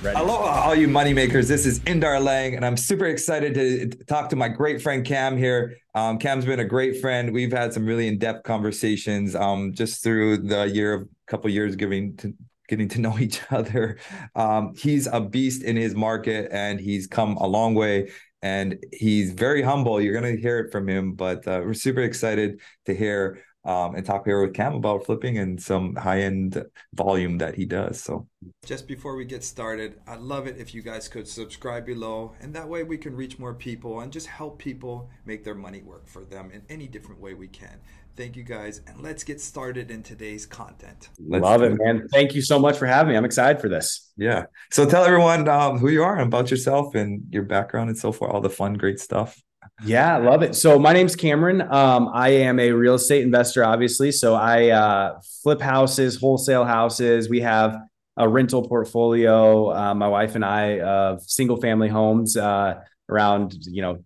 Ready. Aloha, all you moneymakers. This is Indar Lang, and I'm super excited to talk to my great friend Cam here. Um, Cam's been a great friend. We've had some really in-depth conversations um, just through the year of a couple years giving to getting to know each other. Um, he's a beast in his market, and he's come a long way. And he's very humble. You're going to hear it from him, but uh, we're super excited to hear um, and talk here with Cam about flipping and some high end volume that he does. So, just before we get started, I'd love it if you guys could subscribe below, and that way we can reach more people and just help people make their money work for them in any different way we can. Thank you guys, and let's get started in today's content. Let's Love it, man. Thank you so much for having me. I'm excited for this. Yeah. So tell everyone um, who you are and about yourself and your background and so forth, all the fun, great stuff. Yeah, I love it. So my name's Cameron. Um, I am a real estate investor, obviously. So I uh, flip houses, wholesale houses. We have a rental portfolio. Uh, my wife and I of single family homes, uh, around you know,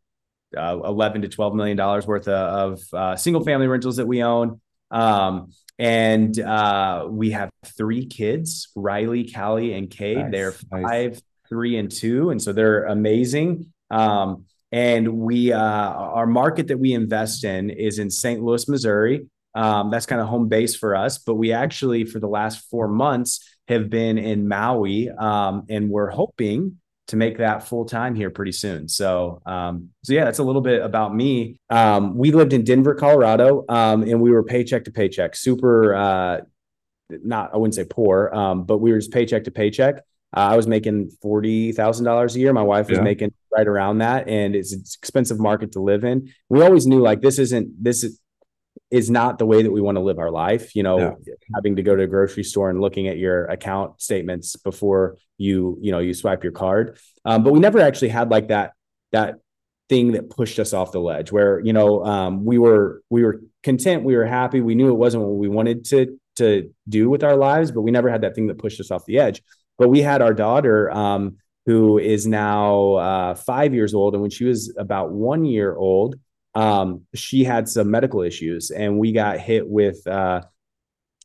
uh, eleven to twelve million dollars worth of, of uh, single family rentals that we own. Um, and uh, we have three kids: Riley, Callie, and Cade. Nice, they're five, nice. three, and two, and so they're amazing. Um, and we, uh, our market that we invest in is in St. Louis, Missouri. Um, that's kind of home base for us. But we actually, for the last four months, have been in Maui, um, and we're hoping to make that full time here pretty soon. So, um, so yeah, that's a little bit about me. Um, we lived in Denver, Colorado, um, and we were paycheck to paycheck, super, uh, not I wouldn't say poor, um, but we were just paycheck to paycheck. Uh, I was making forty thousand dollars a year. My wife was yeah. making right around that, and it's an expensive market to live in. We always knew like this isn't this is is not the way that we want to live our life. You know, yeah. having to go to a grocery store and looking at your account statements before you you know you swipe your card. Um, but we never actually had like that that thing that pushed us off the ledge where you know um, we were we were content we were happy we knew it wasn't what we wanted to to do with our lives but we never had that thing that pushed us off the edge but we had our daughter, um, who is now uh, five years old, and when she was about one year old, um, she had some medical issues, and we got hit with uh,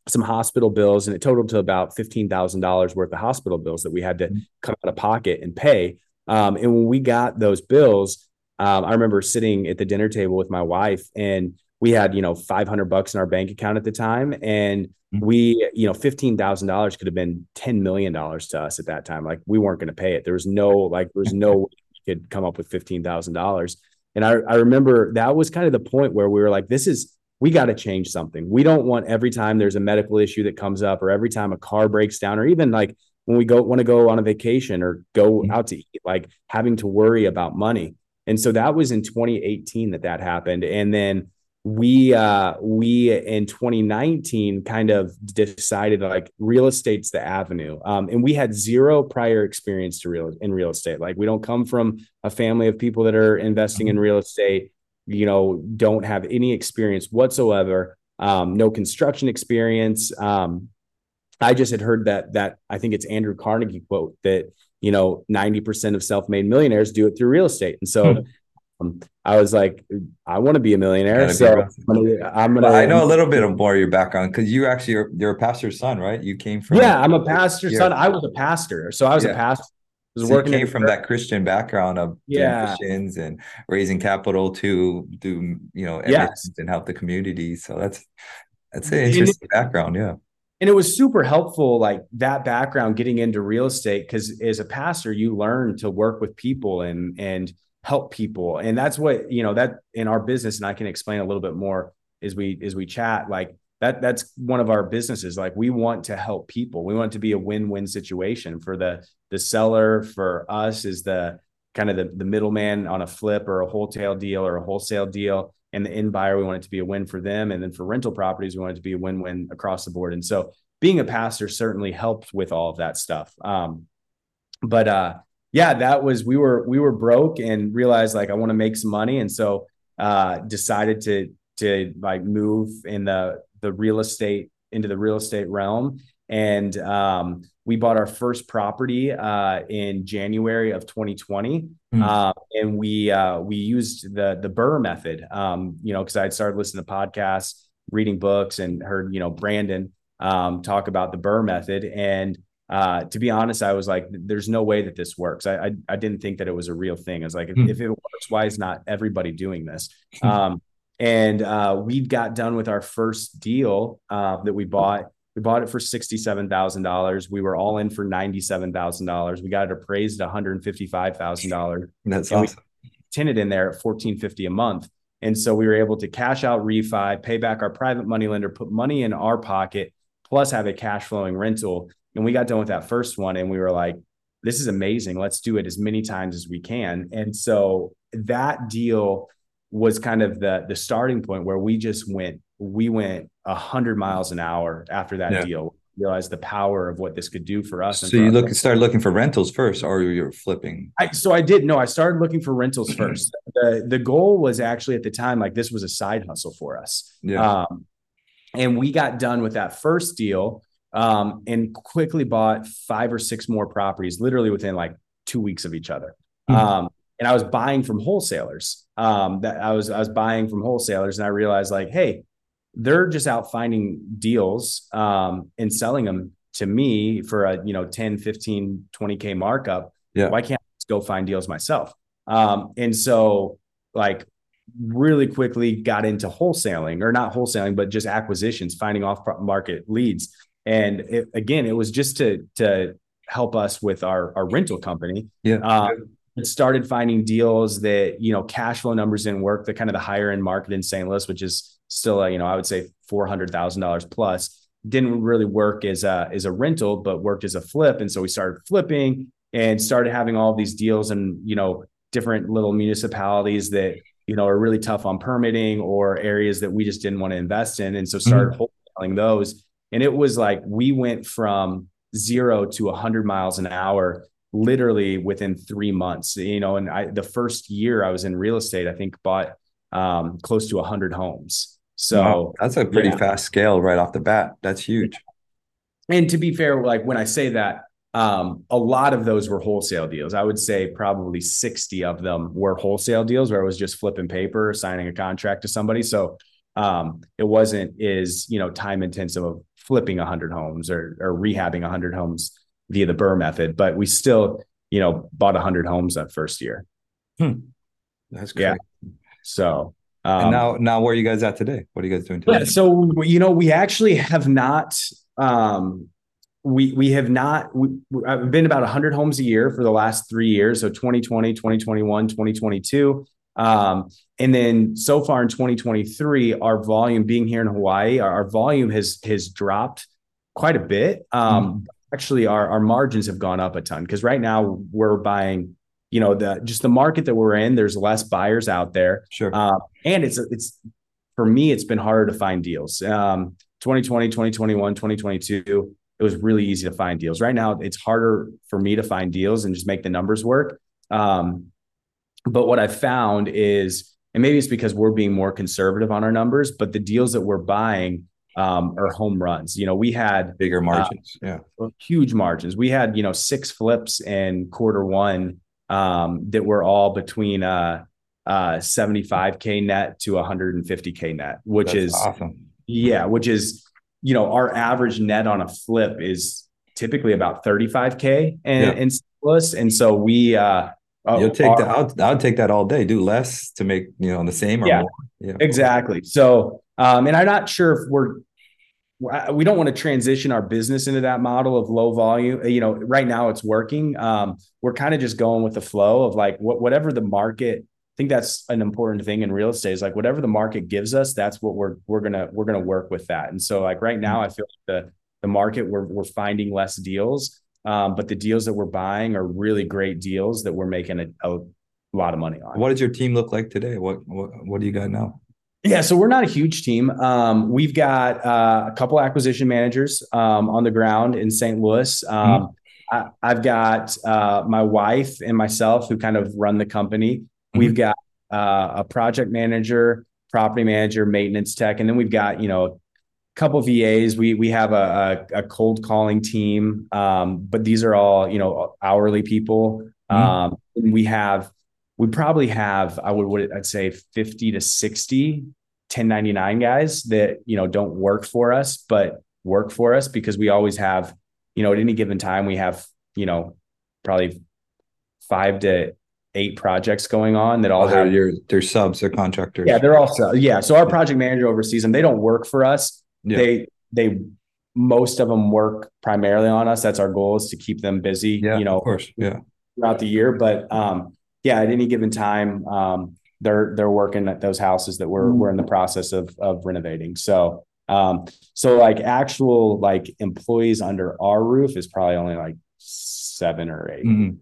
some hospital bills, and it totaled to about fifteen thousand dollars worth of hospital bills that we had to mm-hmm. come out of pocket and pay. Um, and when we got those bills, um, I remember sitting at the dinner table with my wife, and we had you know 500 bucks in our bank account at the time and mm-hmm. we you know $15000 could have been $10 million to us at that time. Like we weren't going to pay it. There was no like there was no way we could come up with $15000 and I, I remember that was kind of the point where we were like this is we got to change something. We don't want every time there's a medical issue that comes up or every time a car breaks down or even like when we go want to go on a vacation or go mm-hmm. out to eat like having to worry about money. And so that was in 2018 that that happened. And then we uh we in 2019 kind of decided like real estate's the avenue. Um and we had zero prior experience to real in real estate. Like we don't come from a family of people that are investing in real estate you know don't have any experience whatsoever um no construction experience. Um i just had heard that that i think it's andrew carnegie quote that you know 90% of self-made millionaires do it through real estate. And so um, Um, I was like, I want to be a millionaire. So I'm gonna, I'm gonna, well, I know a little bit more of your background because you actually are, you're a pastor's son, right? You came from yeah, I'm a pastor's son. I was a pastor, so I was yeah. a pastor. I was so working came from that Christian background of yeah. and raising capital to do you know yes. and help the community. So that's that's an interesting background, yeah and it was super helpful like that background getting into real estate because as a pastor you learn to work with people and and help people. And that's what you know that in our business and i can explain a little bit more as we as we chat like that that's one of our businesses. Like we want to help people. We want to be a win-win situation for the the seller for us is the kind of the, the middleman on a flip or a wholesale deal or a wholesale deal. And the end buyer we want it to be a win for them. And then for rental properties we want it to be a win-win across the board. And so being a pastor certainly helped with all of that stuff. Um, but uh yeah, that was we were we were broke and realized like I want to make some money, and so uh, decided to to like move in the the real estate into the real estate realm, and um, we bought our first property uh, in January of 2020, mm. uh, and we uh, we used the the BRRRR method, um, you know, because I had started listening to podcasts, reading books, and heard you know Brandon um, talk about the BRRRR method, and uh, to be honest, I was like, there's no way that this works. I, I, I didn't think that it was a real thing. I was like, if, mm. if it works, why is not everybody doing this? Hmm. Um, and uh, we got done with our first deal uh, that we bought. We bought it for sixty-seven thousand dollars. We were all in for ninety-seven thousand dollars. We got it appraised at one hundred fifty-five thousand dollars. That's awesome. Tinted in there at fourteen fifty a month, and so we were able to cash out refi, pay back our private money lender, put money in our pocket, plus have a cash flowing rental. And we got done with that first one, and we were like, "This is amazing. Let's do it as many times as we can." And so that deal was kind of the the starting point where we just went we went a hundred miles an hour after that yeah. deal. Realized the power of what this could do for us. So you look started looking for rentals first, or you're flipping. I, so I did no. I started looking for rentals first. the The goal was actually at the time like this was a side hustle for us. Yeah. Um, and we got done with that first deal um, and quickly bought five or six more properties, literally within like two weeks of each other. Mm-hmm. Um, and I was buying from wholesalers. Um, that I was I was buying from wholesalers, and I realized like, hey, they're just out finding deals um, and selling them to me for a you know 10 15 20k markup yeah why can't i just go find deals myself um, and so like really quickly got into wholesaling or not wholesaling but just acquisitions finding off market leads and it, again it was just to to help us with our our rental company yeah um, started finding deals that you know cash flow numbers didn't work the kind of the higher end market in st louis which is still a, you know, I would say $400,000 plus. Didn't really work as a, as a rental, but worked as a flip. And so we started flipping and started having all these deals and, you know, different little municipalities that, you know, are really tough on permitting or areas that we just didn't want to invest in. And so started mm-hmm. wholesaling those. And it was like we went from zero to 100 miles an hour literally within three months you know and i the first year i was in real estate i think bought um, close to 100 homes so wow, that's a pretty yeah. fast scale right off the bat. That's huge. And to be fair, like when I say that, um, a lot of those were wholesale deals. I would say probably 60 of them were wholesale deals where it was just flipping paper, signing a contract to somebody. So um, it wasn't as, you know, time intensive of flipping 100 homes or, or rehabbing 100 homes via the BRRRR method, but we still, you know, bought 100 homes that first year. Hmm. That's great. Yeah. So um, and now, now where are you guys at today? What are you guys doing today? Yeah, so you know, we actually have not. Um, we we have not. We, I've been about 100 homes a year for the last three years. So 2020, 2021, 2022. Um, and then so far in 2023, our volume being here in Hawaii, our, our volume has has dropped quite a bit. Um, mm-hmm. Actually, our our margins have gone up a ton because right now we're buying you know the just the market that we're in there's less buyers out there. Sure. Uh, and it's it's for me it's been harder to find deals. Um 2020 2021 2022 it was really easy to find deals. Right now it's harder for me to find deals and just make the numbers work. Um but what i found is and maybe it's because we're being more conservative on our numbers but the deals that we're buying um, are home runs. You know, we had bigger margins, uh, yeah, huge margins. We had you know six flips in quarter one um, that were all between uh, uh, 75k net to 150k net, which That's is awesome. Yeah, which is you know our average net on a flip is typically about 35k and yeah. and so we uh You'll take that. I'll, I'll take that all day. Do less to make you know the same or yeah, more. Yeah, exactly. So, um, and I'm not sure if we're we don't want to transition our business into that model of low volume. You know, right now it's working. Um, we're kind of just going with the flow of like what, whatever the market. I think that's an important thing in real estate is like whatever the market gives us, that's what we're we're gonna we're gonna work with that. And so like right now, I feel like the the market we're we're finding less deals, um, but the deals that we're buying are really great deals that we're making a, a lot of money on. What does your team look like today? What what what do you got now? Yeah, so we're not a huge team. Um, we've got uh, a couple acquisition managers um, on the ground in St. Louis. Um, mm-hmm. I, have got uh, my wife and myself who kind of run the company. Mm-hmm. We've got uh, a project manager, property manager, maintenance tech, and then we've got you know couple VAs. We we have a, a, a cold calling team, um, but these are all you know hourly people. Mm-hmm. Um, we have we probably have I would, would I'd say 50 to 60 1099 guys that you know don't work for us but work for us because we always have you know, at any given time, we have, you know, probably five to eight projects going on that all oh, have your their subs or contractors. Yeah, they're all yeah. So our project manager oversees them. They don't work for us. Yeah. They they most of them work primarily on us. That's our goal is to keep them busy. Yeah, you know, of course, yeah, throughout the year. But um, yeah, at any given time, um, they're they're working at those houses that we're mm-hmm. we're in the process of of renovating. So um, so like actual like employees under our roof is probably only like seven or 8 mm-hmm.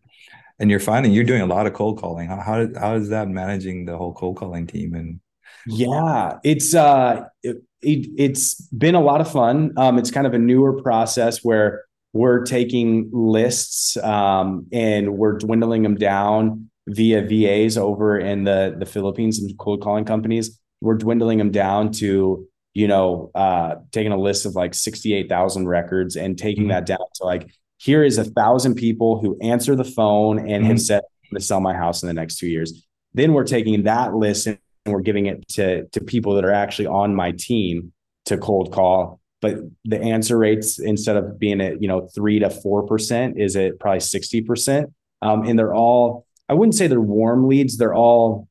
And you're finding you're doing a lot of cold calling. How how, how is that managing the whole cold calling team and yeah, it's uh it, it, it's been a lot of fun. Um, it's kind of a newer process where we're taking lists um, and we're dwindling them down via VAs over in the the Philippines and cold calling companies. We're dwindling them down to you know uh, taking a list of like sixty eight thousand records and taking mm-hmm. that down to like here is a thousand people who answer the phone and mm-hmm. have said to sell my house in the next two years. Then we're taking that list and we're giving it to to people that are actually on my team to cold call. But the answer rates instead of being at you know three to four percent is at probably sixty percent, um, and they're all I wouldn't say they're warm leads. They're all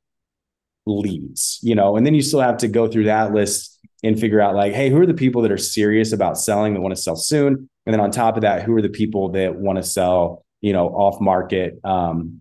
leads, you know, and then you still have to go through that list and figure out like, hey, who are the people that are serious about selling that want to sell soon? And then on top of that, who are the people that want to sell, you know, off market? Um,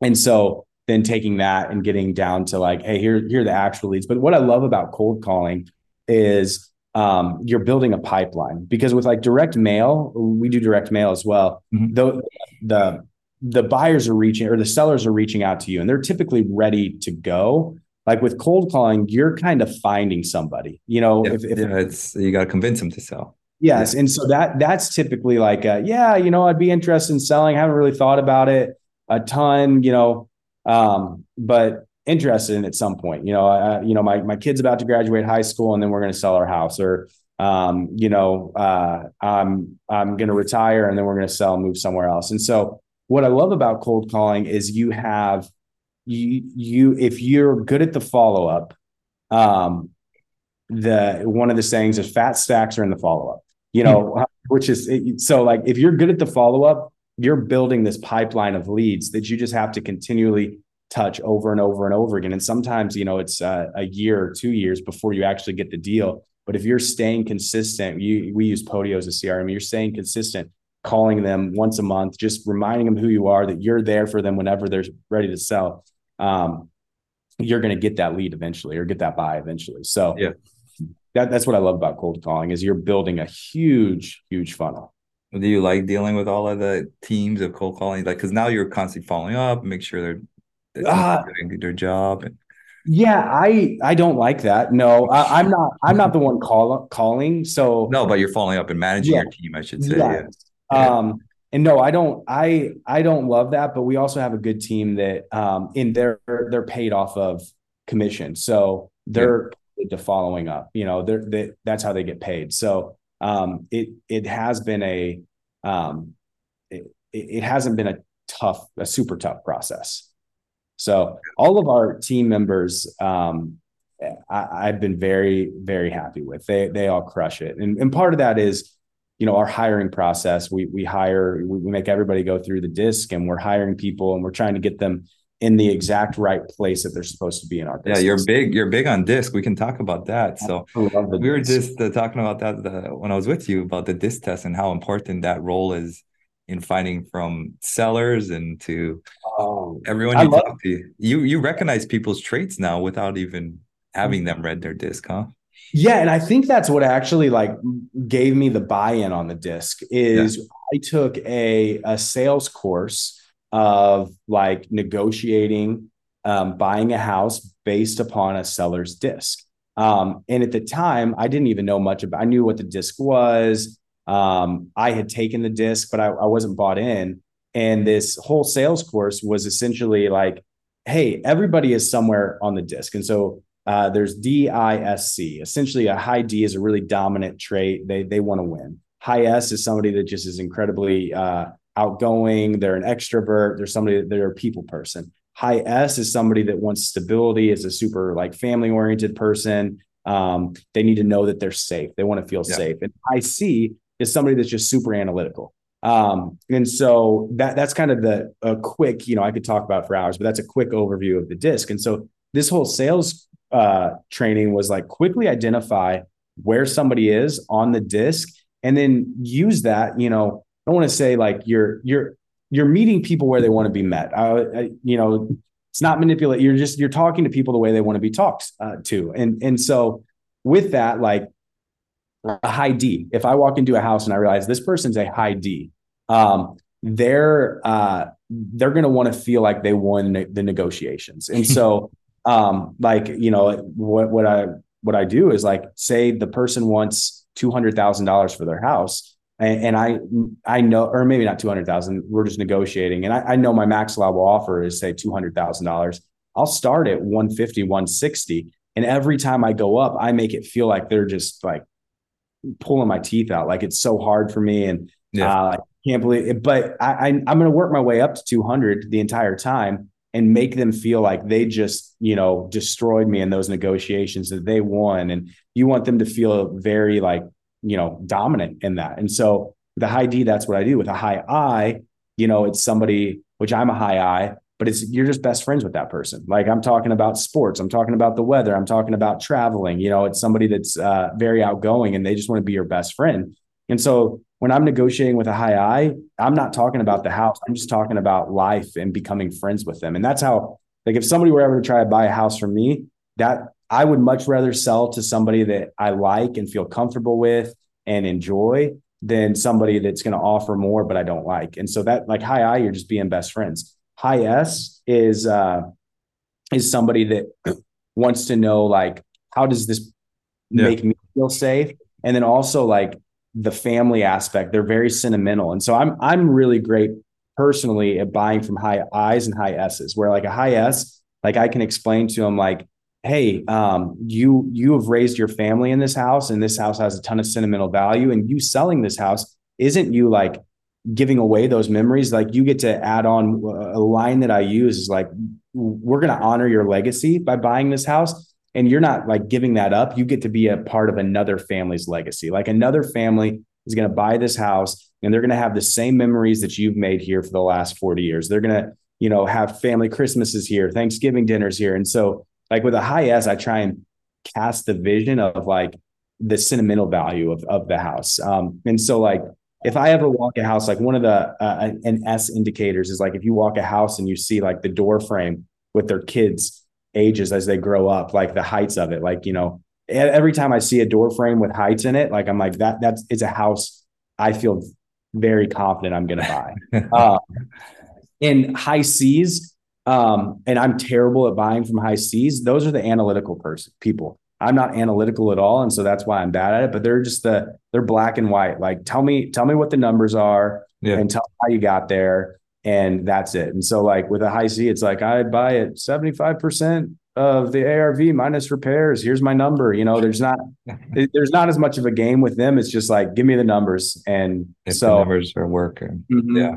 and so then taking that and getting down to like, hey, here, here are the actual leads. But what I love about cold calling is um, you're building a pipeline because with like direct mail, we do direct mail as well. Mm-hmm. The, the the buyers are reaching or the sellers are reaching out to you and they're typically ready to go like with cold calling you're kind of finding somebody you know yeah, if, if yeah, it's you got to convince them to sell yes yeah. and so that that's typically like a, yeah you know i'd be interested in selling I haven't really thought about it a ton you know um, but interested in at some point you know I, you know my, my kid's about to graduate high school and then we're going to sell our house or um, you know uh, i'm i'm going to retire and then we're going to sell and move somewhere else and so what I love about cold calling is you have you you if you're good at the follow up, um, the one of the sayings is fat stacks are in the follow up. You know, mm-hmm. which is so like if you're good at the follow up, you're building this pipeline of leads that you just have to continually touch over and over and over again. And sometimes, you know, it's uh, a year or two years before you actually get the deal. But if you're staying consistent, you we use Podio as a CRM. You're staying consistent calling them once a month, just reminding them who you are, that you're there for them whenever they're ready to sell. Um, you're going to get that lead eventually or get that buy eventually. So yeah, that, that's what I love about cold calling is you're building a huge, huge funnel. Do you like dealing with all of the teams of cold calling? Like, cause now you're constantly following up, make sure they're, they're uh, doing their job. Yeah, I I don't like that. No, I, am not. I'm not the one call, calling. So no, but you're following up and managing yeah, your team. I should say. Yeah. Um, and no, I don't. I I don't love that. But we also have a good team that um, in their they're paid off of commission, so they're yeah. to following up. You know, they're they, that's how they get paid. So um, it it has been a um, it, it hasn't been a tough a super tough process. So all of our team members, um, I, have been very very happy with. They they all crush it, and and part of that is you know our hiring process we we hire we make everybody go through the disc and we're hiring people and we're trying to get them in the exact right place that they're supposed to be in our business. Yeah, you're big. You're big on disc. We can talk about that. So we were just uh, talking about that the, when I was with you about the disc test and how important that role is in finding from sellers and to oh, everyone you talk to. You you recognize people's traits now without even having them read their disc, huh? Yeah, and I think that's what actually like gave me the buy-in on the disc is yeah. I took a a sales course of like negotiating um, buying a house based upon a seller's disc. Um, and at the time, I didn't even know much about. I knew what the disc was. Um, I had taken the disc, but I, I wasn't bought in. And this whole sales course was essentially like, hey, everybody is somewhere on the disc, and so uh, there's DISC. Essentially, a high D is a really dominant trait. They they want to win. High S is somebody that just is incredibly uh, outgoing. They're an extrovert. They're somebody that they're a people person. High S is somebody that wants stability. Is a super like family oriented person. Um, they need to know that they're safe. They want to feel yeah. safe. And high C is somebody that's just super analytical. Um, and so that that's kind of the a quick, you know, I could talk about for hours, but that's a quick overview of the disc. And so this whole sales uh, training was like quickly identify where somebody is on the disc and then use that, you know, don't want to say like you're you're you're meeting people where they want to be met. Uh, I, you know, it's not manipulate. You're just you're talking to people the way they want to be talked uh, to, and and so with that, like a high D. If I walk into a house and I realize this person's a high D, um, they're uh, they're going to want to feel like they won the negotiations. And so, um, like you know, what what I what I do is like say the person wants two hundred thousand dollars for their house, and, and, I I know, or maybe not two hundred thousand. We're just negotiating, and I, I know my max allowable offer is say two hundred thousand dollars. I'll start at 150, 160. And every time I go up, I make it feel like they're just like pulling my teeth out. Like it's so hard for me. And yeah. uh, I can't believe it. But I, I, I'm going to work my way up to 200 the entire time and make them feel like they just, you know, destroyed me in those negotiations that they won. And you want them to feel very like, you know, dominant in that. And so the high D, that's what I do. With a high I, you know, it's somebody, which I'm a high I, but it's you're just best friends with that person. Like I'm talking about sports, I'm talking about the weather, I'm talking about traveling. You know, it's somebody that's uh, very outgoing and they just want to be your best friend. And so when I'm negotiating with a high I, I'm not talking about the house. I'm just talking about life and becoming friends with them. And that's how, like, if somebody were ever to try to buy a house from me, that I would much rather sell to somebody that I like and feel comfortable with and enjoy than somebody that's going to offer more, but I don't like. And so that, like, high I, you're just being best friends. High S is uh, is somebody that wants to know like how does this yeah. make me feel safe, and then also like the family aspect. They're very sentimental, and so I'm I'm really great personally at buying from high I's and high S's. Where like a high S, like I can explain to them like hey um, you you have raised your family in this house and this house has a ton of sentimental value and you selling this house isn't you like giving away those memories. Like you get to add on a line that i use is like we're going to honor your legacy by buying this house and you're not like giving that up. You get to be a part of another family's legacy. Like another family is going to buy this house and they're going to have the same memories that you've made here for the last 40 years. They're going to you know have family christmases here thanksgiving dinners here. And so like with a high s i try and cast the vision of like the sentimental value of, of the house um, and so like if I ever walk a house, like one of the uh, an S indicators is like if you walk a house and you see like the door frame with their kids' ages as they grow up, like the heights of it, like you know, every time I see a door frame with heights in it, like I'm like that that's it's a house I feel very confident I'm going to buy. uh, in high C's, um, and I'm terrible at buying from high C's. Those are the analytical person people. I'm not analytical at all, and so that's why I'm bad at it. But they're just the they're black and white. Like tell me tell me what the numbers are, yeah. and tell how you got there, and that's it. And so like with a high C, it's like I buy it 75 percent of the ARV minus repairs. Here's my number. You know, there's not there's not as much of a game with them. It's just like give me the numbers, and if so numbers are working. Mm-hmm. Yeah.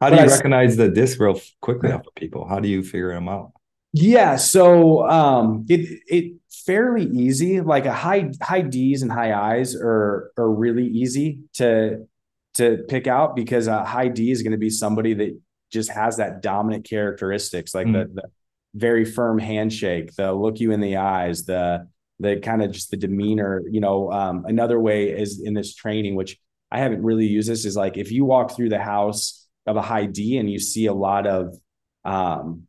How do but you I, recognize the disc real quickly off of people? How do you figure them out? Yeah, so um, it it fairly easy. Like a high high D's and high I's are are really easy to to pick out because a high D is going to be somebody that just has that dominant characteristics, like mm. the, the very firm handshake, the look you in the eyes, the the kind of just the demeanor. You know, um, another way is in this training, which I haven't really used this, is like if you walk through the house of a high D and you see a lot of um,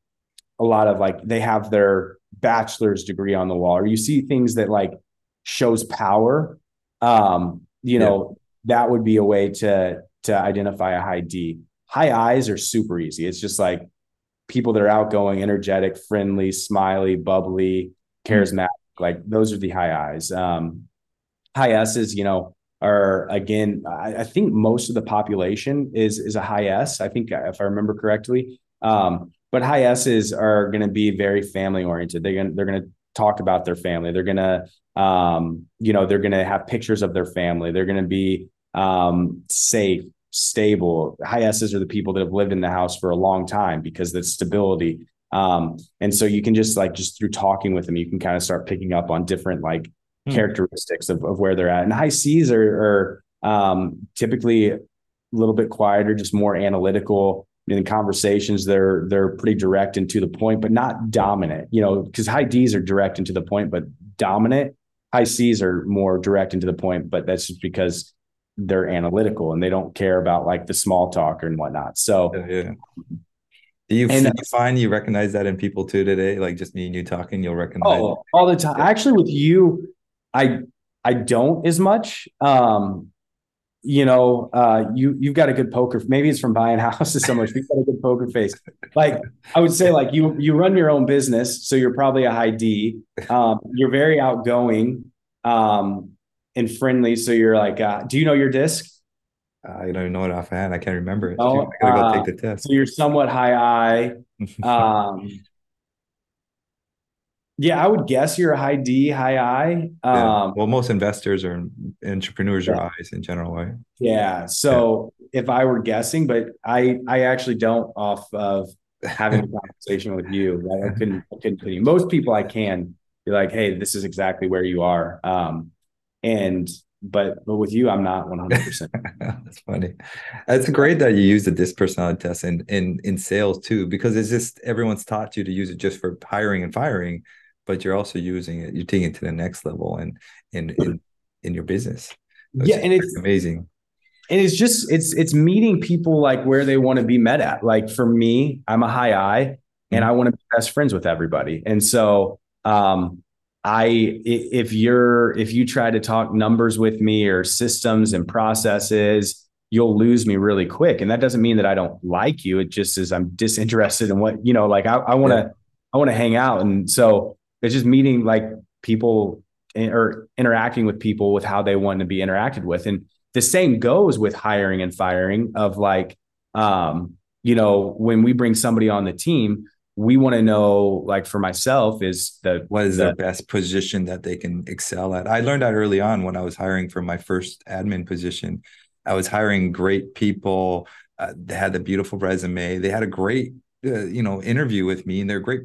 a lot of like they have their bachelor's degree on the wall or you see things that like shows power um you know that would be a way to to identify a high d. High I's are super easy. It's just like people that are outgoing energetic friendly smiley bubbly charismatic mm-hmm. like those are the high I's. Um high s's you know are again I, I, think most of the population is is a high s i think if i remember correctly um but high S's are going to be very family oriented. They're going they're going to talk about their family. They're going to um, you know they're going to have pictures of their family. They're going to be um, safe, stable. High S's are the people that have lived in the house for a long time because the stability. Um, and so you can just like just through talking with them, you can kind of start picking up on different like hmm. characteristics of, of where they're at. And high C's are, are Um, typically a little bit quieter, just more analytical in conversations. They're they're pretty direct and to the point, but not dominant. You know, because high D's are direct and to the point, but dominant. High C's are more direct and to the point, but that's just because they're analytical and they don't care about like the small talk and whatnot. So yeah. yeah. Do you, and, you find you recognize that in people too today? Like just me and you talking, you'll recognize oh, all the time. Actually, with you, I I don't as much. Um, you know, uh, you you've got a good poker. Maybe it's from buying houses so much. You've got a good poker face. Like I would say, like you you run your own business, so you're probably a high D. Um, you're very outgoing um, and friendly. So you're like, uh, do you know your disc? I don't even know it offhand. I can't remember it. Oh, I gotta go uh, take the test. So you're somewhat high I. Um, yeah, I would guess you're a high D, high I. Um, yeah. Well, most investors or entrepreneurs yeah. are I's in general, right? Yeah. So yeah. if I were guessing, but I I actually don't off of having a conversation with you. I couldn't I couldn't tell you. Most people I can be like, hey, this is exactly where you are. Um, and but but with you, I'm not 100. percent That's funny. It's great that you use the disc personality test in in in sales too, because it's just everyone's taught you to use it just for hiring and firing, but you're also using it. You're taking it to the next level and in in in your business. So yeah, and it's amazing. And it's just it's it's meeting people like where they want to be met at. Like for me, I'm a high I, and mm-hmm. I want to be best friends with everybody, and so um I if you're if you try to talk numbers with me or systems and processes, you'll lose me really quick. And that doesn't mean that I don't like you. It just is I'm disinterested in what, you know, like I want to. I want to hang out. And so it's just meeting like people in, or interacting with people with how they want to be interacted with. And the same goes with hiring and firing of like um, you know, when we bring somebody on the team, we want to know like for myself is that what is the, their best position that they can excel at? I learned that early on when i was hiring for my first admin position. I was hiring great people uh, they had a beautiful resume. They had a great uh, you know interview with me and they're great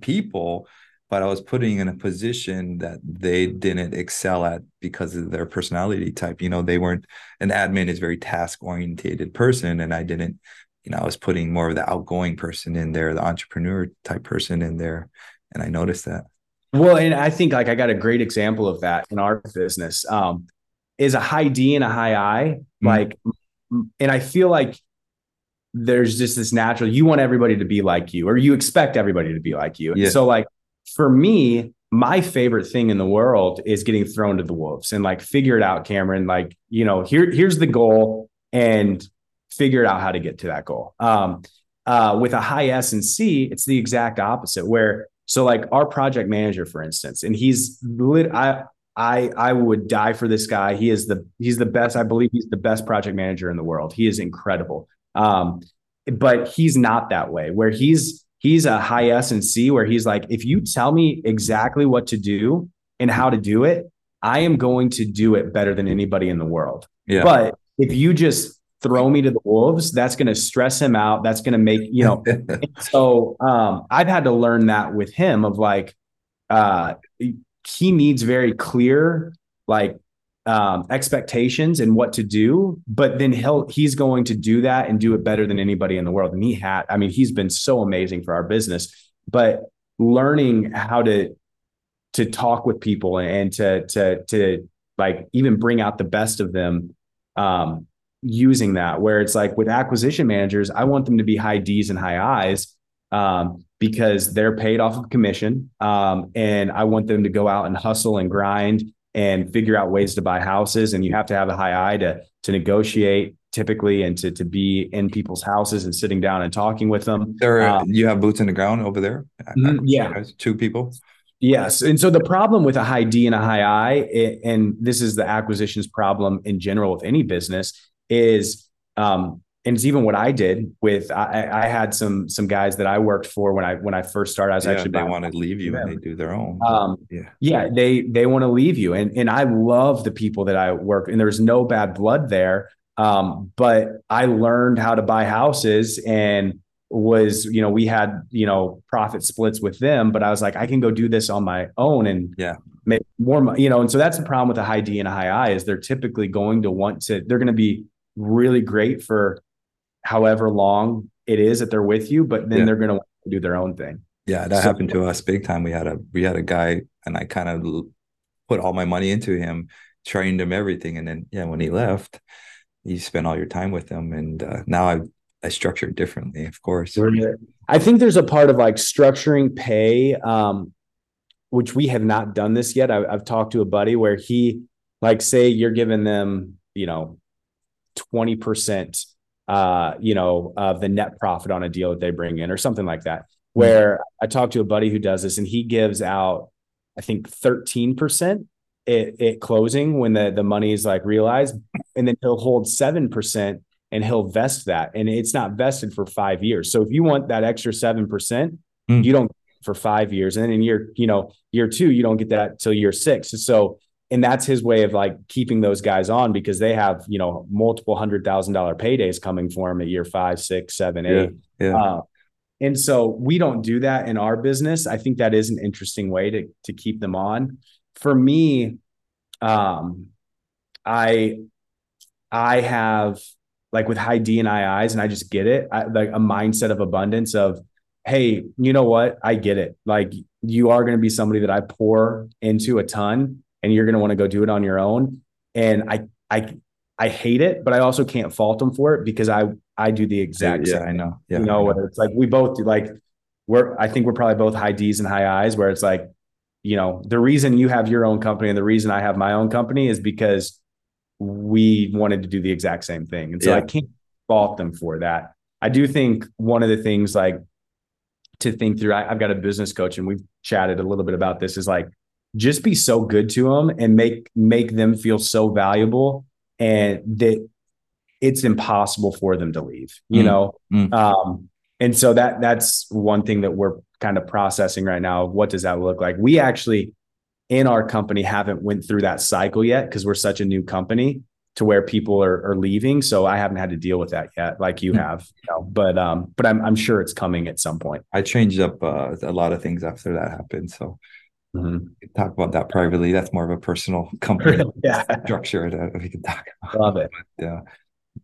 people but i was putting in a position that they didn't excel at because of their personality type you know they weren't an admin is very task orientated person and i didn't you know, I was putting more of the outgoing person in there, the entrepreneur type person in there. And I noticed that. Well, and I think like I got a great example of that in our business. Um, is a high D and a high I, mm-hmm. like, and I feel like there's just this natural, you want everybody to be like you, or you expect everybody to be like you. Yeah. so, like, for me, my favorite thing in the world is getting thrown to the wolves and like figure it out, Cameron. Like, you know, here, here's the goal. And figured out how to get to that goal. Um, uh, with a high S and C, it's the exact opposite. Where so like our project manager, for instance, and he's lit. I I I would die for this guy. He is the he's the best. I believe he's the best project manager in the world. He is incredible. Um, but he's not that way. Where he's he's a high S and C, where he's like, if you tell me exactly what to do and how to do it, I am going to do it better than anybody in the world. Yeah. But if you just throw me to the wolves that's going to stress him out that's going to make you know so um, i've had to learn that with him of like uh, he needs very clear like um, expectations and what to do but then he'll he's going to do that and do it better than anybody in the world and he had i mean he's been so amazing for our business but learning how to to talk with people and to to to like even bring out the best of them um using that where it's like with acquisition managers, I want them to be high D's and high I's um, because they're paid off of commission. Um, and I want them to go out and hustle and grind and figure out ways to buy houses. And you have to have a high I to, to negotiate typically and to, to be in people's houses and sitting down and talking with them. There, um, you have boots in the ground over there. Mm-hmm, yeah. Two people. Yes. And so the problem with a high D and a high I, and this is the acquisitions problem in general with any business, is um, and it's even what I did with I, I, had some some guys that I worked for when I when I first started. I was yeah, actually they want to leave you and they do their own. Um, yeah, yeah, they they want to leave you, and and I love the people that I work, and there's no bad blood there. Um, but I learned how to buy houses and was you know we had you know profit splits with them, but I was like I can go do this on my own, and yeah, make more money, you know. And so that's the problem with a high D and a high I is they're typically going to want to, they're going to be really great for however long it is that they're with you, but then yeah. they're going to do their own thing. Yeah, that so, happened to us big time. We had a we had a guy, and I kind of put all my money into him, trained him everything, and then yeah, when he left, you spent all your time with him, and uh, now I I structure it differently, of course. I think there's a part of like structuring pay, um, which we have not done this yet. I, I've talked to a buddy where he, like, say you're giving them, you know, twenty percent uh, you know, of the net profit on a deal that they bring in or something like that. Where I talked to a buddy who does this and he gives out, I think 13% at, at closing when the, the money is like realized. And then he'll hold 7% and he'll vest that. And it's not vested for five years. So if you want that extra 7%, mm. you don't for five years. And then in year, you know, year two, you don't get that till year six. So and that's his way of like keeping those guys on because they have you know multiple hundred thousand dollar paydays coming for them at year five six seven eight. yeah, yeah. Uh, and so we don't do that in our business. I think that is an interesting way to to keep them on. For me um i i have like with high d and iis and i just get it I, like a mindset of abundance of hey you know what? I get it. Like you are going to be somebody that i pour into a ton and you're going to want to go do it on your own. And I, I, I hate it, but I also can't fault them for it because I, I do the exact yeah, same. I know. Yeah, you know, whether it's like we both do, like we're, I think we're probably both high D's and high I's, where it's like, you know, the reason you have your own company and the reason I have my own company is because we wanted to do the exact same thing. And so yeah. I can't fault them for that. I do think one of the things like to think through, I, I've got a business coach and we've chatted a little bit about this is like just be so good to them and make make them feel so valuable and that it's impossible for them to leave you mm. know mm. Um, and so that that's one thing that we're kind of processing right now what does that look like we actually in our company haven't went through that cycle yet because we're such a new company to where people are, are leaving so i haven't had to deal with that yet like you mm. have you know? but um but I'm, I'm sure it's coming at some point i changed up uh, a lot of things after that happened so Mm-hmm. talk about that privately. That's more of a personal company yeah. structure that we can talk about. Love it. But, uh,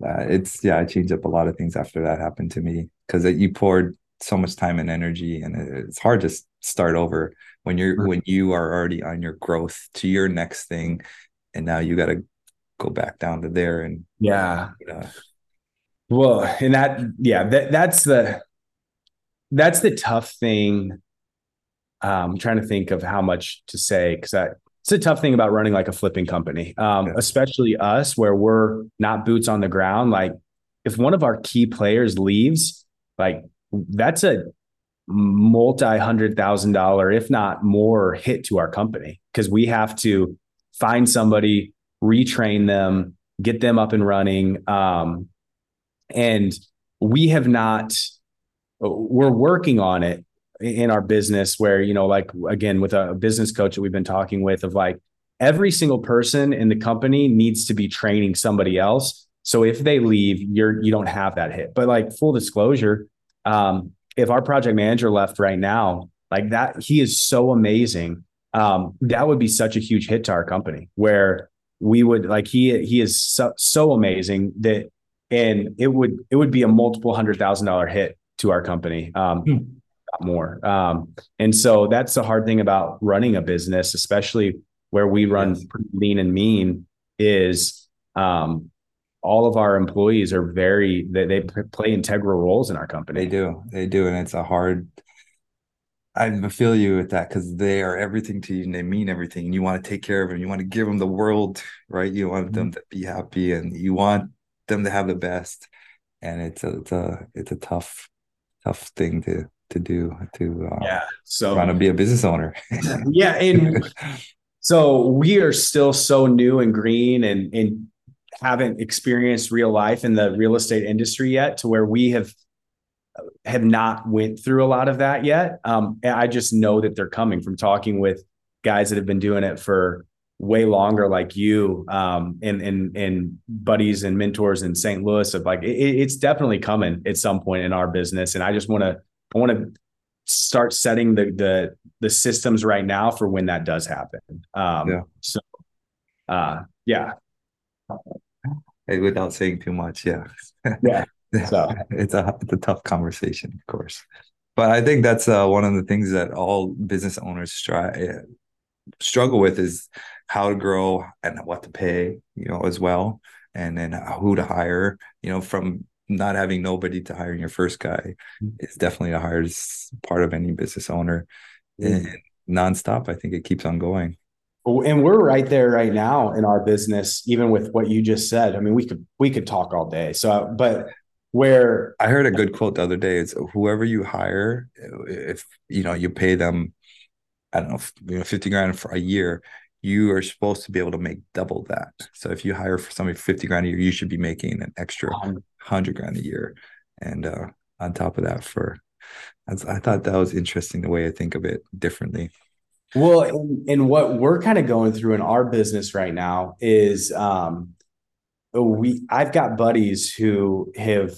uh, it's yeah, I changed up a lot of things after that happened to me because you poured so much time and energy, and it's hard to start over when you're mm-hmm. when you are already on your growth to your next thing, and now you got to go back down to there and yeah. Uh, well, and that yeah, that that's the that's the tough thing um, I'm trying to think of how much to say because it's a tough thing about running like a flipping company, um, yeah. especially us where we're not boots on the ground. Like if one of our key players leaves, like that's a multi hundred thousand dollar, if not more, hit to our company because we have to find somebody, retrain them, get them up and running. Um, and we have not, we're working on it in our business where you know like again with a business coach that we've been talking with of like every single person in the company needs to be training somebody else. So if they leave you're you don't have that hit. But like full disclosure um if our project manager left right now like that he is so amazing. Um that would be such a huge hit to our company where we would like he he is so, so amazing that and it would it would be a multiple hundred thousand dollar hit to our company. Um hmm more. Um, and so that's the hard thing about running a business, especially where we run yes. lean and mean, is um, all of our employees are very they, they play integral roles in our company. They do, they do, and it's a hard. I feel you with that because they are everything to you and they mean everything. And you want to take care of them. You want to give them the world, right? You want mm-hmm. them to be happy and you want them to have the best. And it's a it's a it's a tough tough thing to to do to uh, yeah so want to be a business owner. Yeah and so we are still so new and green and and haven't experienced real life in the real estate industry yet to where we have have not went through a lot of that yet. Um i just know that they're coming from talking with guys that have been doing it for way longer like you um and and and buddies and mentors in st louis of like it, it's definitely coming at some point in our business. And i just want to I want to start setting the the the systems right now for when that does happen. Um, yeah. So, uh, yeah. Without saying too much, yeah. Yeah. So it's a it's a tough conversation, of course. But I think that's uh, one of the things that all business owners try eh, struggle with is how to grow and what to pay, you know, as well, and then who to hire. You know, from not having nobody to hiring your first guy mm-hmm. is definitely the hardest part of any business owner. And nonstop, I think it keeps on going. And we're right there right now in our business, even with what you just said. I mean, we could we could talk all day. So, but where I heard a good quote the other day. is whoever you hire, if you know you pay them, I don't know, you know, fifty grand for a year, you are supposed to be able to make double that. So if you hire for somebody fifty grand a year, you should be making an extra hundred grand a year, and uh, on top of that, for I thought that was interesting the way I think of it differently. Well, and, and what we're kind of going through in our business right now is um, we I've got buddies who have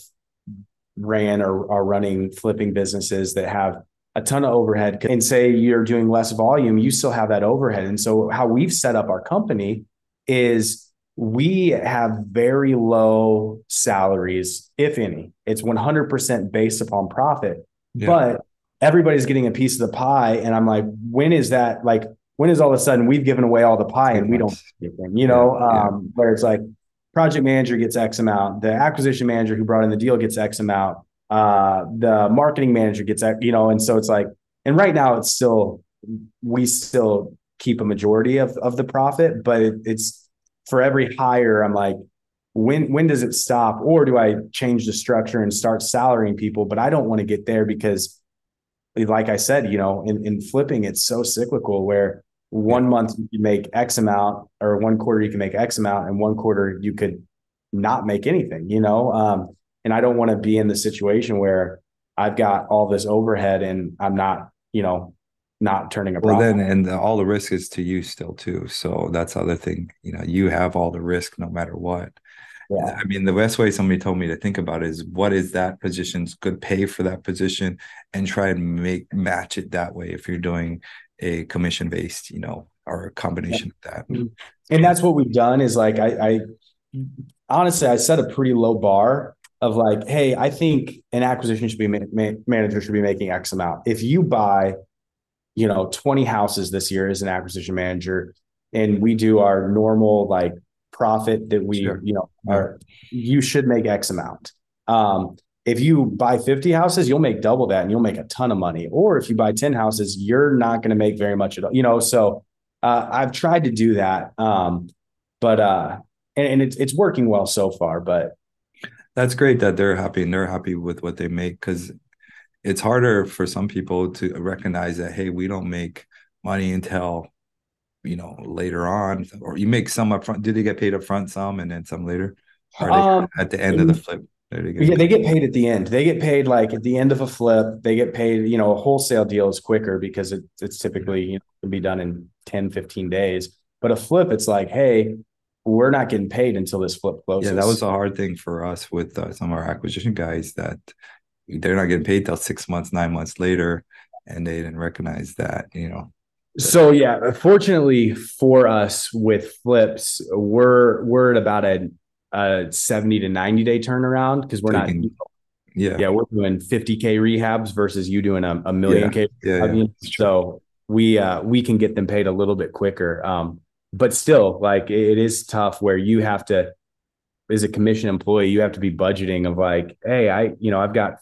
ran or are running flipping businesses that have a ton of overhead and say you're doing less volume, you still have that overhead. And so how we've set up our company is we have very low salaries, if any. It's 100% based upon profit. Yeah. But everybody's getting a piece of the pie. And I'm like, when is that like when is all of a sudden we've given away all the pie and we don't you know, yeah, um, where it's like project manager gets X amount, the acquisition manager who brought in the deal gets X amount, uh, the marketing manager gets X, you know, and so it's like, and right now it's still, we still keep a majority of, of the profit, but it, it's for every hire, I'm like, when when does it stop? Or do i change the structure and start salarying people? But i don't want to get there because like i said you know in, in flipping it's so cyclical where one month you make X amount, or one quarter you can make X amount, and one quarter you could not make anything, you know? Um, and I don't want to be in the situation where I've got all this overhead and I'm not, you know, not turning a profit. Well, then, and the, all the risk is to you still too. So that's the other thing, you know, you have all the risk no matter what. Yeah. I mean, the best way somebody told me to think about is what is that position's good pay for that position and try and make match it that way if you're doing a commission based, you know, or a combination yeah. of that. Mm-hmm. And that's what we've done is like, I, I honestly, I set a pretty low bar of like, hey, I think an acquisition should be ma- ma- manager should be making X amount. If you buy, you know, 20 houses this year as an acquisition manager, and we do our normal like profit that we, sure. you know, are you should make X amount. Um, if you buy 50 houses, you'll make double that and you'll make a ton of money. Or if you buy 10 houses, you're not going to make very much at all. You know, so uh, I've tried to do that. Um, but uh and, and it's it's working well so far, but that's great that they're happy and they're happy with what they make because it's harder for some people to recognize that hey, we don't make money until you know later on, or you make some upfront. Do they get paid upfront some and then some later? Um, at the end of the flip? Yeah, they get paid at the end. They get paid like at the end of a flip. They get paid, you know, a wholesale deal is quicker because it, it's typically, you know, can be done in 10, 15 days. But a flip, it's like, hey, we're not getting paid until this flip closes. Yeah, that was a hard thing for us with uh, some of our acquisition guys that they're not getting paid till six months, nine months later, and they didn't recognize that, you know. So yeah, fortunately for us with flips, we're we're at about a a 70 to 90 day turnaround because we're Taking, not yeah. Yeah we're doing 50k rehabs versus you doing a, a million yeah, k yeah, yeah, so we uh we can get them paid a little bit quicker um but still like it is tough where you have to as a commission employee you have to be budgeting of like hey i you know i've got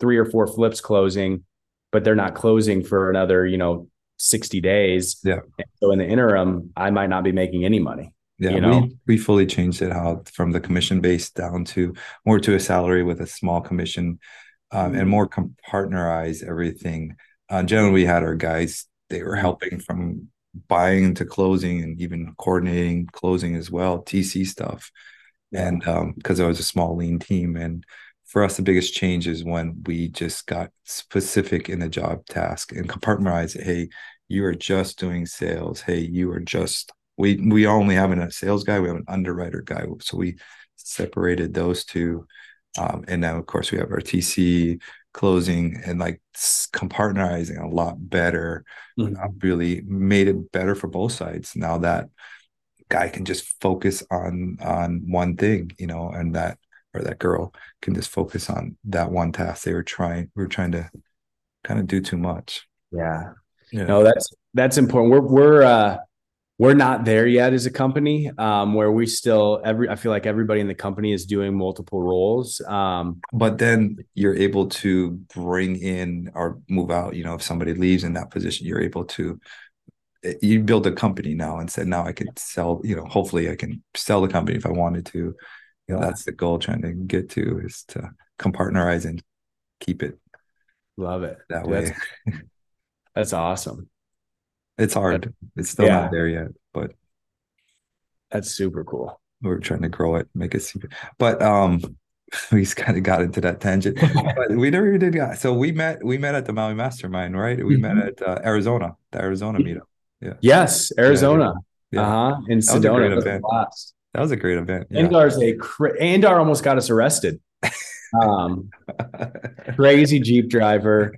three or four flips closing but they're not closing for another you know 60 days yeah so in the interim i might not be making any money yeah, you know? we, we fully changed it out from the commission base down to more to a salary with a small commission um, mm-hmm. and more com- partnerize everything. Uh, generally, we had our guys, they were helping from buying to closing and even coordinating closing as well, TC stuff. Yeah. And because um, it was a small, lean team. And for us, the biggest change is when we just got specific in the job task and compartmentalize it. Hey, you are just doing sales. Hey, you are just we we only have a sales guy we have an underwriter guy so we separated those two Um, and now, of course, we have our TC closing and like compartmentalizing a lot better. Mm-hmm. Uh, really made it better for both sides. Now that guy can just focus on on one thing, you know, and that or that girl can just focus on that one task they were trying. We were trying to kind of do too much. Yeah. yeah. No, that's that's important. We're we're uh we're not there yet as a company um, where we still every i feel like everybody in the company is doing multiple roles um, but then you're able to bring in or move out you know if somebody leaves in that position you're able to eh, you build a company now and said now i can sell you know hopefully i can sell the company if i wanted to yeah. that's the goal trying to get to is to compartmentalize and keep it love it that Dude, way that's, that's awesome it's hard. It's still yeah. not there yet, but that's super cool. We're trying to grow it, make it super. But um, we just kind of got into that tangent. but we never even did. Got, so we met. We met at the Maui Mastermind, right? We mm-hmm. met at uh, Arizona, the Arizona meetup. Yeah. Yes, Arizona. Yeah, yeah. Uh huh. In Sedona. That was, that was a great event. Yeah. Andar's a cra- Andar almost got us arrested. Um, crazy Jeep driver.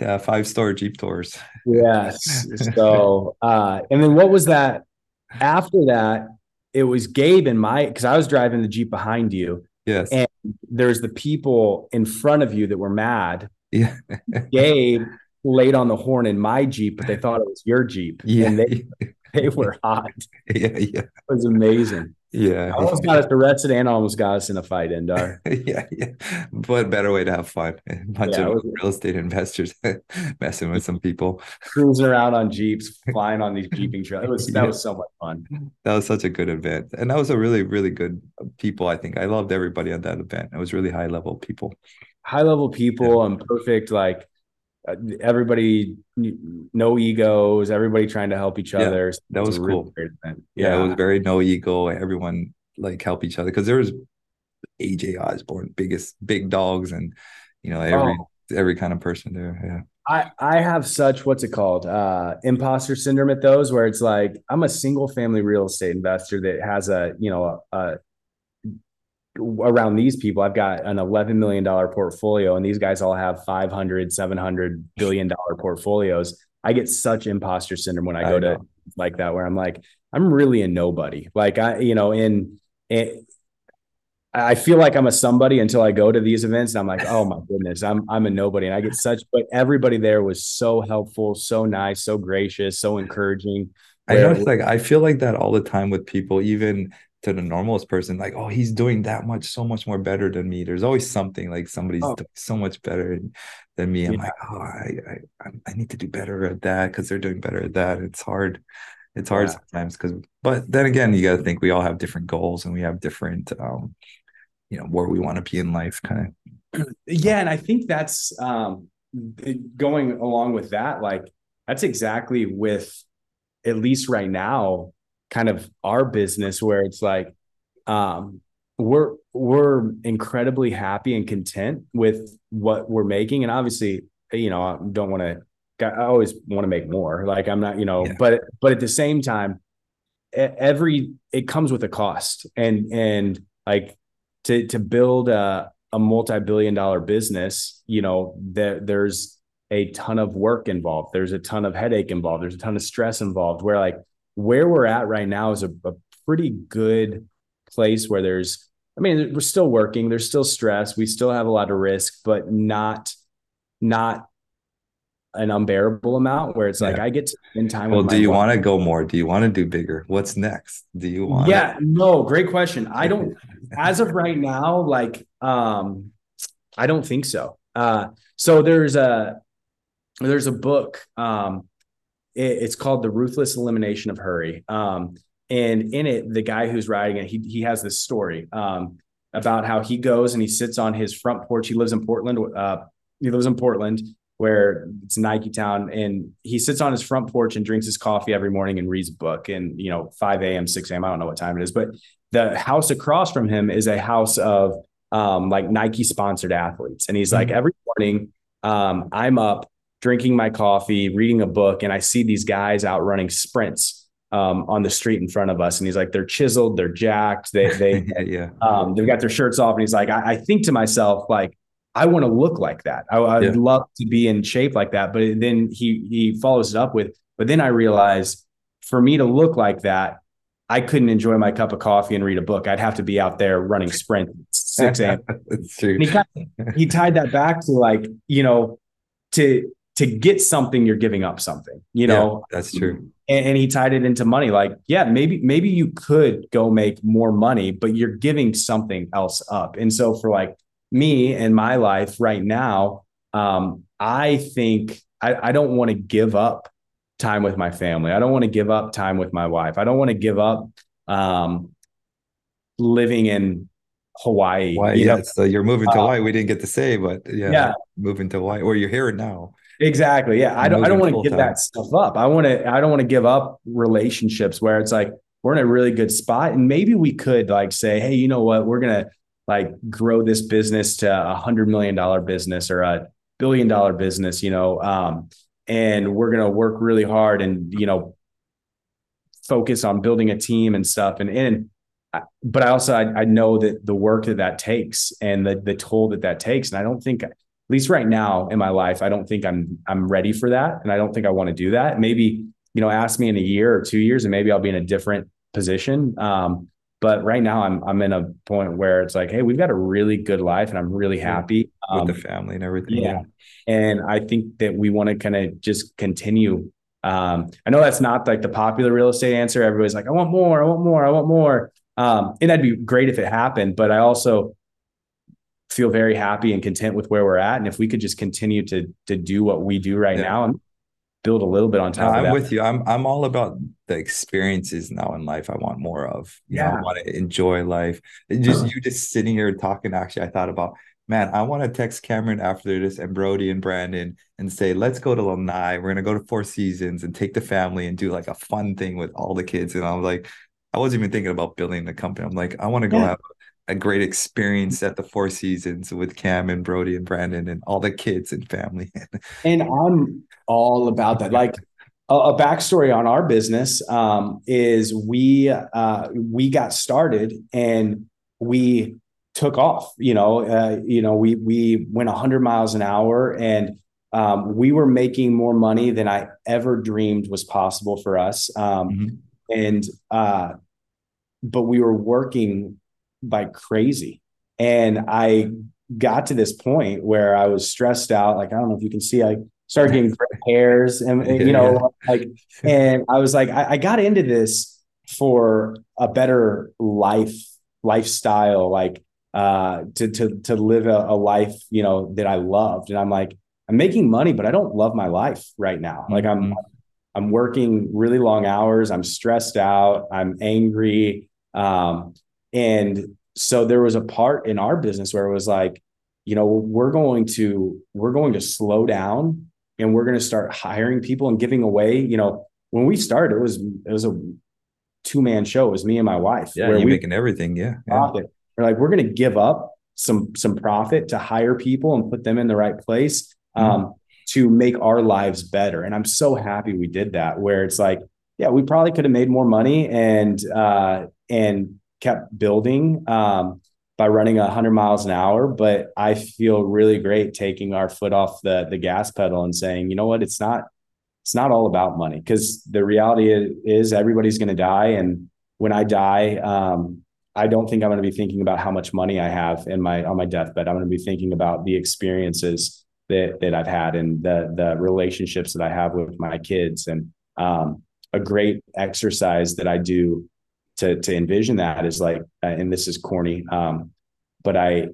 Yeah, five star Jeep tours. yes. So, uh, and then what was that? After that, it was Gabe and my because I was driving the Jeep behind you. Yes. And there's the people in front of you that were mad. Yeah. Gabe laid on the horn in my Jeep, but they thought it was your Jeep. Yeah. And they, they were hot. Yeah, yeah. It was amazing. Yeah. I almost got us arrested and almost got us in a fight, Indar. yeah, yeah. But better way to have fun. A bunch yeah, of real estate investors messing with some people. Cruising around on Jeeps, flying on these Jeeping trails. It was that yeah. was so much fun. That was such a good event. And that was a really, really good people, I think. I loved everybody at that event. It was really high level people. High level people yeah. and perfect, like everybody no egos everybody trying to help each yeah, other that was cool yeah. yeah. it was very no ego everyone like help each other because there was aj osborne biggest big dogs and you know every oh. every kind of person there yeah I, I have such what's it called uh imposter syndrome at those where it's like I'm a single family real estate investor that has a you know a, a around these people i've got an 11 million dollar portfolio and these guys all have 500 700 billion dollar portfolios i get such imposter syndrome when i go I to like that where i'm like i'm really a nobody like i you know in, in I feel like I'm a somebody until I go to these events and I'm like, oh my goodness, I'm I'm a nobody. And I get such, but everybody there was so helpful, so nice, so gracious, so encouraging. I know it's like I feel like that all the time with people, even to the normalist person like oh he's doing that much so much more better than me there's always something like somebody's oh. doing so much better than me i'm yeah. like oh I, I i need to do better at that because they're doing better at that it's hard it's hard yeah. sometimes because but then again you got to think we all have different goals and we have different um you know where we want to be in life kind of yeah and i think that's um going along with that like that's exactly with at least right now kind of our business where it's like um, we're we're incredibly happy and content with what we're making. And obviously you know i don't want to i always want to make more. Like i'm not you know yeah. but but at the same time every it comes with a cost. And and like to to build a a multi-billion dollar business you know that there's a ton of work involved. There's a ton of headache involved. There's a ton of stress involved where like where we're at right now is a, a pretty good place where there's I mean, we're still working. There's still stress. We still have a lot of risk, but not not an unbearable amount where it's like yeah. I get to spend time. Well, do you want to go more? Do you want to do bigger? What's next? Do you want? Yeah, no, great question. I don't. as of right now, like, um, I don't think so. Uh, so there's a there's a book. Um, it's called The Ruthless Elimination of Hurry. Um, and in it, the guy who's writing it, he, he has this story um, about how he goes and he sits on his front porch. He lives in Portland. Uh, he lives in Portland where it's Nike town and he sits on his front porch and drinks his coffee every morning and reads a book and you know 5 a.m 6 a.m i don't know what time it is but the house across from him is a house of um, like nike sponsored athletes and he's mm-hmm. like every morning um, i'm up drinking my coffee, reading a book, and I see these guys out running sprints um, on the street in front of us, and he's like, they're chiseled, they're jacked, they they yeah, um, they've got their shirts off, and he's like, I, I think to myself like. I want to look like that. I, would Yeah. love to be in shape like that. But then he he follows it up with, but then I realized for me to look like that, I couldn't enjoy my cup of coffee and read a book. I'd have to be out there running sprint 6 a.m. That's true. And he, kind of- he tied that back to like, you know, to to get something, you're giving up something, you know. Yeah, that's true. And, and he tied it into money. Like, yeah, maybe maybe you could go make more money, but you're giving something else up. And so for like me and my life right now, um, I think I, I don't want to give up time with my family. I don't want to give up time with my wife. I don't want to give up um, living in Hawaii. Why? you know? Yeah, so you're moving to Uh, Hawaii. We didn't get to say, but yeah, Yeah. moving to Hawaii, or you're here now. Exactly. Yeah. I don't I don't want to give full-time. that stuff up. I want to I don't want to give up relationships where it's like we're in a really good spot. And maybe we could like say, hey, you know what? We're gonna like grow this business to a hundred million dollar business or a billion dollar business, you know. Um, and we're gonna work really hard and you know focus on building a team and stuff. And and but I also I, I know that the work that that takes and the the toll that that takes. And I don't think least right now in my life, I don't think I'm I'm ready for that, and I don't think I want to do that. Maybe you know, ask me in a year or two years, and maybe I'll be in a different position. Um, but right now, I'm I'm in a point where it's like, hey, we've got a really good life, and I'm really Yeah. happy. with Um, the family and everything. yeah. and I think that we want to kind of just continue. Um, I know that's not like the popular real estate answer. Everybody's like, I want more, I want more, I want more. Um, and that'd be great if it happened, but I also feel very happy and content with where we're at. And if we could just continue to to do what we do right Yeah. now and build a little bit on No, top of that. I'm with you. I'm I'm all about the experiences now in life. I want more of. You know, Yeah. I want to enjoy life. It just you just sitting here talking. Actually, I thought about, man, I want to text Cameron after this and Brody and Brandon and say, let's go to Lanai. We're gonna go to Four Seasons and take the family and do like a fun thing with all the kids. And I was like, I wasn't even thinking about building the company. I'm like, I want to go Yeah. have a great experience at the Four Seasons with Cam and Brody and Brandon and all the kids and family. And I'm all about that. Like a, a backstory on our business um, is we uh, we got started and we took off. You know, uh, you know, we we went 100 miles an hour and um, we were making more money than I ever dreamed was possible for us. Um, Mhm. and uh, but we were working like crazy, and I got to this point where I was stressed out. Like I don't know if you can see, I started getting gray hairs, and, and, you Yeah, know, like, and I was like, I, I got into this for a better life lifestyle, like uh, to to to live a, a life, you know, that I loved. And I'm like, I'm making money, but I don't love my life right now. Like I'm Mhm. I'm working really long hours. I'm stressed out. I'm angry. Um, and so there was a part in our business where it was like, you know, we're going to we're going to slow down and we're going to start hiring people and giving away. You know, when we started, it was it was a two man show. It was me and my wife. Yeah, where you're making everything. Yeah. yeah. We're like, we're going to give up some some profit to hire people and put them in the right place um, to make our lives better. And I'm so happy we did that. Where it's like, yeah, we probably could have made more money and uh, and kept building um, by running 100 miles an hour. But I feel really great taking our foot off the the gas pedal and saying, you know what, it's not it's not all about money. Because the reality is, everybody's going to die and when i die um, i don't think i'm going to be thinking about how much money i have in my on my deathbed. I'm going to be thinking about the experiences that that i've had and the the relationships that i have with my kids. And um, a great exercise that i do to to envision that is like uh, and this is corny um, but i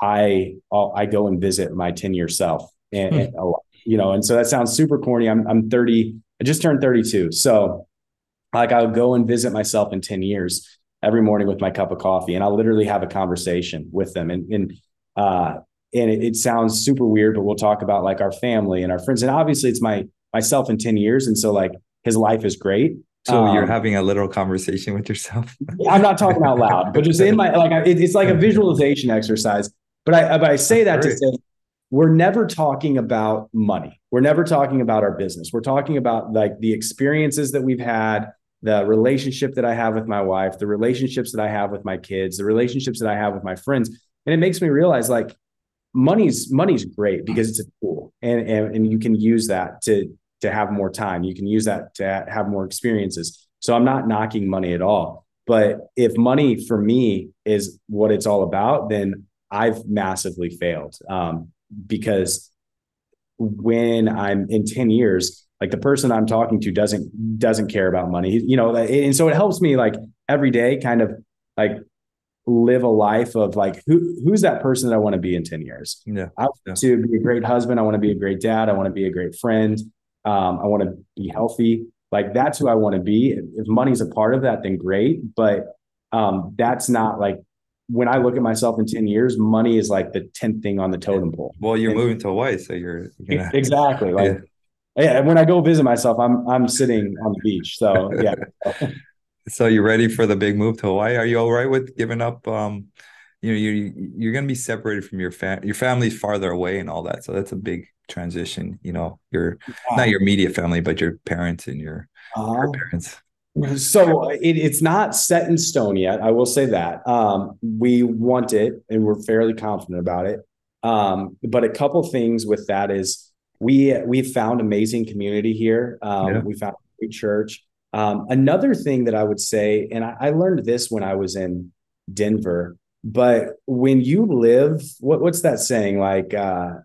i i go and visit my 10 year self and, and a lot you know, and so that sounds super corny. I'm I'm 30, I just turned 32. So like I'll go and visit myself in 10 years every morning with my cup of coffee and I'll literally have a conversation with them. And and uh and it, it sounds super weird, but we'll talk about like our family and our friends. And obviously it's my myself in 10 years. And so like his life is great. So you're Um, having a little conversation with yourself. I'm not talking out loud, but just in my like it, it's like a visualization exercise. But I but I say that to say we're never talking about money. We're never talking about our business. We're talking about like the experiences that we've had, the relationship that I have with my wife, the relationships that I have with my kids, the relationships that I have with my friends. And it makes me realize like money's money's great because it's a tool and, and, and you can use that to to have more time. You can use that to have more experiences. So I'm not knocking money at all. But if money for me is what it's all about, then I've massively failed um, because when I'm in 10 years, like the person I'm talking to doesn't doesn't care about money, you know, and so it helps me like every day kind of like live a life of like who who's that person that I want to be in 10 years. Yeah. I want yeah. to be a great husband. I want to be a great dad. I want to be a great friend. Um, I want to be healthy. Like that's who I want to be. If money's a part of that, then great. But um, that's not like when I look at myself in 10 years, money is like the 10th thing on the totem pole. Well, you're and, moving to Hawaii, so you're, gonna, exactly like yeah. yeah. When I go visit myself, I'm I'm sitting on the beach. So yeah. so you're ready for the big move to Hawaii? Are you all right with giving up? Um, you know, you you're gonna be separated from your fam. Your family's farther away and all that, so that's a big transition. You know, your yeah. not your immediate family, but your parents and your, uh-huh. your parents. So it, it's not set in stone yet. I will say that um, we want it, and we're fairly confident about it. Um, but a couple things with that is we we've found amazing community here. Um, yeah. We found a great church. Um, another thing that I would say, and I, I, learned this when I was in Denver, but when you live, what, what's that saying? Like uh,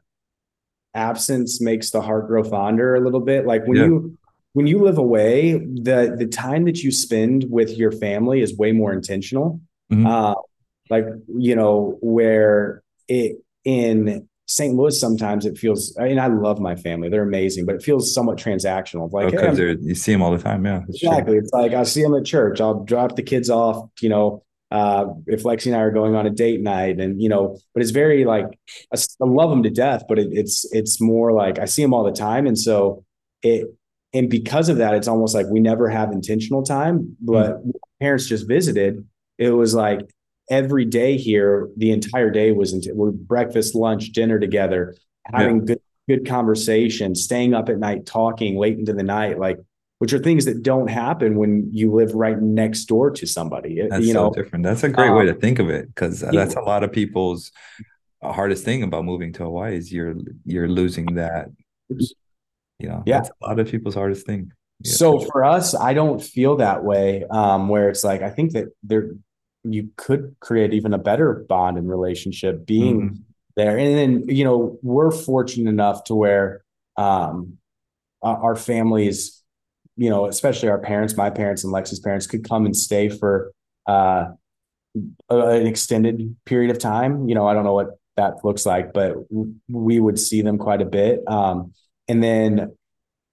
absence makes the heart grow fonder a little bit. Like when yeah. you when you live away, the the time that you spend with your family is way more intentional. Mm-hmm. Uh, like you know, where it in St. Louis, sometimes it feels. I mean, I love my family; they're amazing, but it feels somewhat transactional. Like, oh, hey, you see them all the time, yeah. Exactly. True. It's like I see them at church. I'll drop the kids off. You know, uh, if Lexi and I are going on a date night, and you know, but it's very like I, love them to death, but it, it's it's more like I see them all the time, and so it and because of that, it's almost like we never have intentional time. But mm parents just visited. It was like every day here, the entire day was into breakfast, lunch, dinner together, having yeah. good good conversation, staying up at night, talking late into the night, like which are things that don't happen when you live right next door to somebody. That's you know, so different. That's a great um, way to think of it because that's a lot of people's hardest thing about moving to Hawaii is you're you're losing that you know yeah that's a lot of people's hardest thing yeah. so for us i don't feel that way um where it's like i think that there you could create even a better bond and relationship being mm-hmm. there and then you know we're fortunate enough to where um our families you know especially our parents my parents and lexi's parents could come and stay for uh an extended period of time you know i don't know what that looks like but we would see them quite a bit um and then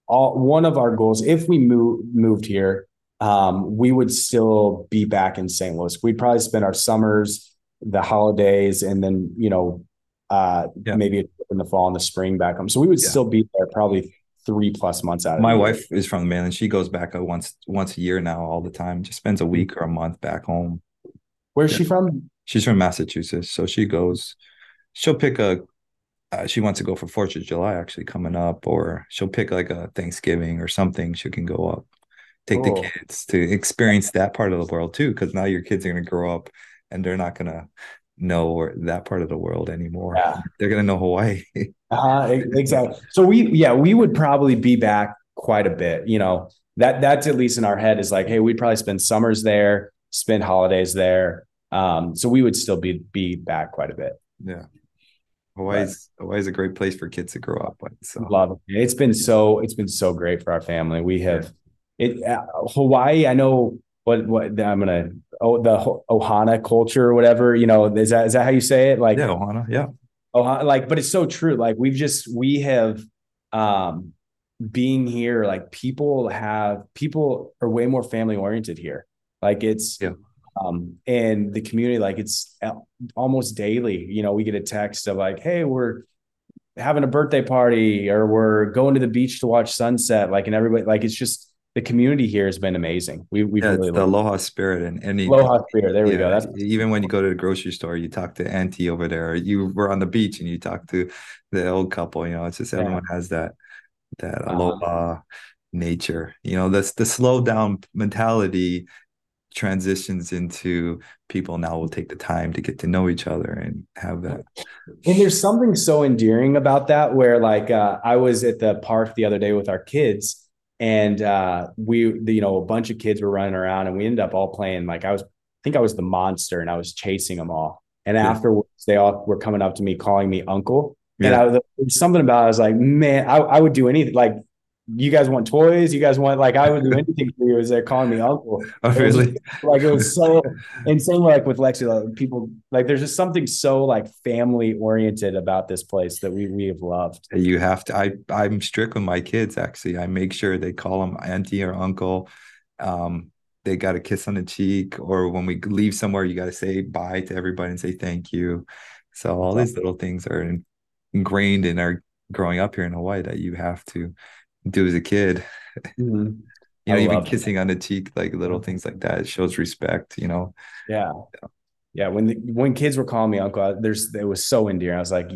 all one of our goals, if we move, moved here, um, we would still be back in St. Louis. We'd probably spend our summers, the holidays, and then, you know, uh, yeah. maybe in the fall and the spring back home. So we would yeah. still be there probably three plus months out. My wife is from the mainland. She goes back once once a year now, all the time. Just spends a week or a month back home. Where's yeah. she from? She's from Massachusetts, so she goes. She'll pick a uh, she wants to go for Fourth of July actually coming up, or she'll pick like a Thanksgiving or something. She can go up, take the kids to experience that part of the world too, because now your kids are going to grow up and they're not going to know that part of the world anymore. Yeah. They're going to know Hawaii. uh, exactly. So we, yeah, we would probably be back quite a bit. You know, that that's at least in our head is like, hey, we'd probably spend summers there, spend holidays there. Um, so we would still be be back quite a bit. Yeah. Hawaii's Hawaii's a great place for kids to grow up with. So love it. It's been so it's been so great for our family. We have it uh, Hawaii. I know what what I'm gonna oh the Ohana culture or whatever. You know, is that is that how you say it? Like yeah, Ohana. Yeah. Ohana, like, but it's so true. Like we've just we have um being here. Like people have people are way more family oriented here. Like it's yeah um, and the community like it's almost daily you know we get a text of like hey we're having a birthday party or we're going to the beach to watch sunset like and everybody like it's just the community here has been amazing. We we yeah, really the aloha spirit and any aloha spirit. There we go. That's even when you go to the grocery store, you talk to Auntie over there. You were on the beach and you talk to the old couple. You know, it's just everyone yeah. has that that uh-huh. aloha nature. You know, that's the slow down mentality transitions into people now will take the time to get to know each other and have that. And there's something so endearing about that where like uh, I was at the park the other day with our kids and uh, we you know a bunch of kids were running around and we ended up all playing like I was I think I was the monster and I was chasing them all. And yeah. afterwards they all were coming up to me calling me uncle. Yeah. And I was, was something about it, I was like, man, I, I would do anything like you guys want toys? You guys want like I would do anything for you Is they're calling me uncle. Oh, really? like it was so insane. Like with Lexi, like, people like there's just something so like family oriented about this place that we we have loved. You have to. I I'm strict with my kids. Actually, I make sure they call them auntie or uncle. Um, they got a kiss on the cheek, or when we leave somewhere, you got to say bye to everybody and say thank you. So all these little things are ingrained in our growing up here in Hawaii that you have to do as a kid. Mm-hmm. you know, even kissing on the cheek, like little things like that, it shows respect. You know. Yeah. Yeah. yeah. When the, when kids were calling me uncle, there's it was so endearing. I was like,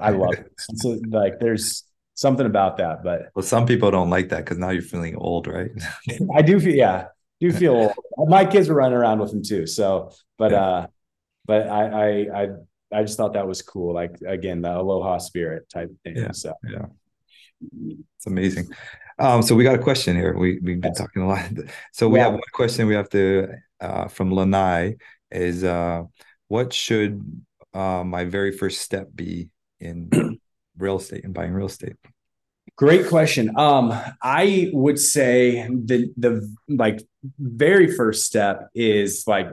I love it. So, like, there's something about that. But well, some people don't like that because now you're feeling old, right? I do feel yeah, do feel old. My kids were running around with them too. So, but yeah. uh, but I I I I just thought that was cool. Like again, the aloha spirit type thing. Yeah. So yeah. It's amazing. Um, so we got a question here. We we've been talking a lot. So we yeah. have one question we have to uh, from Lanai is uh, what should uh, my very first step be in real estate and buying real estate? Great question. Um, I would say the the like very first step is like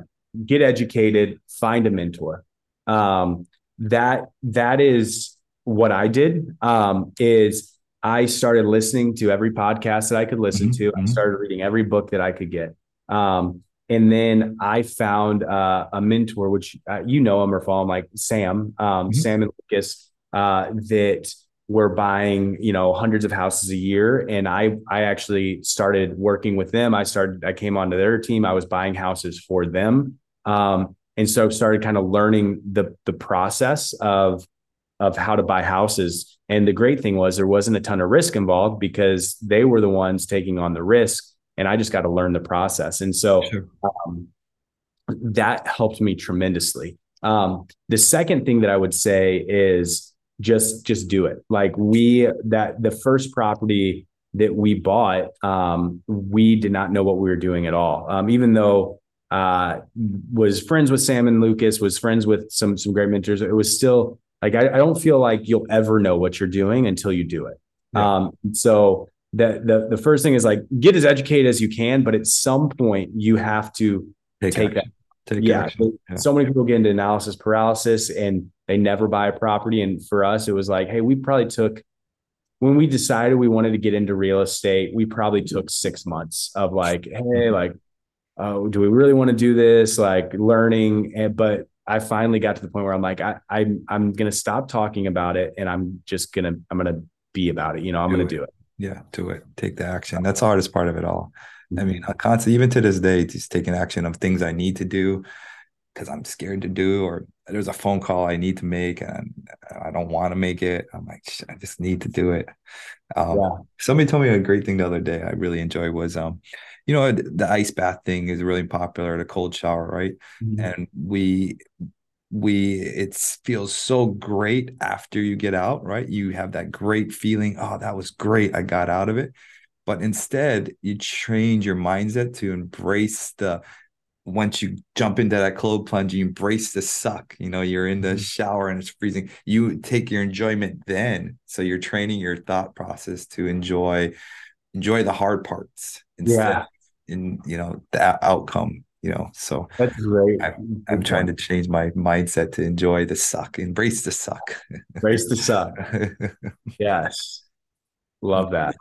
get educated, find a mentor. Um, that that is what I did. Um, is I started listening to every podcast that I could listen mm-hmm. to. I mm-hmm. started reading every book that I could get. Um, and then I found uh, a mentor, which uh, you know him or follow him, like Sam, um, mm-hmm. Sam and Lucas, uh, that were buying, you know, hundreds of houses a year. And I, I actually started working with them. I started, I came onto their team. I was buying houses for them. Um, and so started kind of learning the the process of of how to buy houses. And the great thing was there wasn't a ton of risk involved because they were the ones taking on the risk. And I just got to learn the process. And so sure. um, that helped me tremendously. Um, the second thing that I would say is just just do it. Like we that the first property that we bought, um, we did not know what we were doing at all. Um, even though uh, was friends with Sam and Lucas, was friends with some some great mentors. It was still like I, I, don't feel like you'll ever know what you're doing until you do it. Yeah. Um, so the, the the first thing is like get as educated as you can, but at some point you have to take, take that. Take yeah, yeah. So many people get into analysis paralysis and they never buy a property. And for us, it was like, hey, we probably took when we decided we wanted to get into real estate, we probably took six months of like, hey, like, oh, do we really want to do this? Like learning, and but I finally got to the point where I'm like, I, I I'm gonna stop talking about it and I'm just gonna I'm gonna be about it. You know, I'm do gonna it. do it. Yeah, do it. Take the action. That's the hardest part of it all. I mm-hmm. mean, I constantly, even to this day, just taking action of things I need to do because I'm scared to do, or there's a phone call I need to make and I don't want to make it. I'm like, I just need to do it. Um, yeah. Somebody told me a great thing the other day I really enjoyed was, um, you know, the ice bath thing is really popular, the cold shower, right? Mm-hmm. And we, we it feels so great after you get out right you have that great feeling oh that was great i got out of it but instead you change your mindset to embrace the once you jump into that cold plunge, you embrace the suck. You know, you're in the mm-hmm. shower and it's freezing. You take your enjoyment then. So you're training your thought process to enjoy enjoy the hard parts instead yeah. In you know the outcome. You know, so that's great. I, am trying to change my mindset to enjoy the suck, embrace the suck, embrace the suck. yes, love that.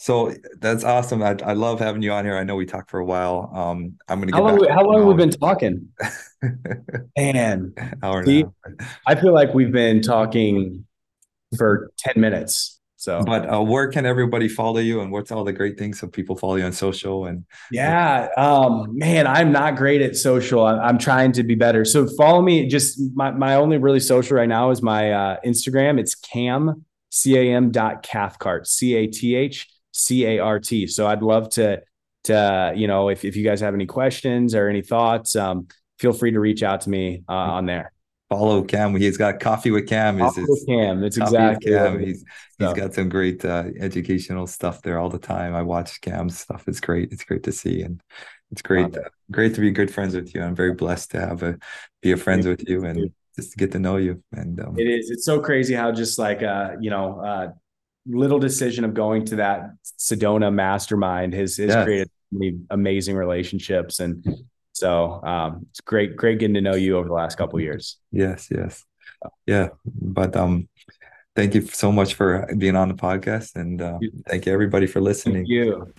So that's awesome. I, I love having you on here. I know we talked for a while. Um, I'm gonna. How long? How long have we been talking? Man, see, I feel like we've been talking for ten minutes. So, but uh, where can everybody follow you, and what's all the great things so people follow you on social? And yeah, um, man, I'm not great at social. I, am trying to be better. So follow me. Just my my only really social right now is my uh, Instagram. It's cam c a m dot cathcart c a t h C A R T. So I'd love to to you know if if you guys have any questions or any thoughts, um, feel free to reach out to me uh, on there. Follow Cam. He's got coffee with Cam. Coffee with Cam. That's exactly. Cam. He's he's so. got some great uh, educational stuff there all the time. I watch Cam's stuff. It's great. It's great to see, and it's great uh, great to be good friends with you. I'm very blessed to have a be a friends with you and just to get to know you. And um, it is. It's so crazy how just like uh you know uh little decision of going to that Sedona mastermind has, has yes. created many amazing relationships. And so um, it's great, great getting to know you over the last couple years. Yes, yes. Yeah. But um thank you so much for being on the podcast and uh, thank you everybody for listening. Thank you.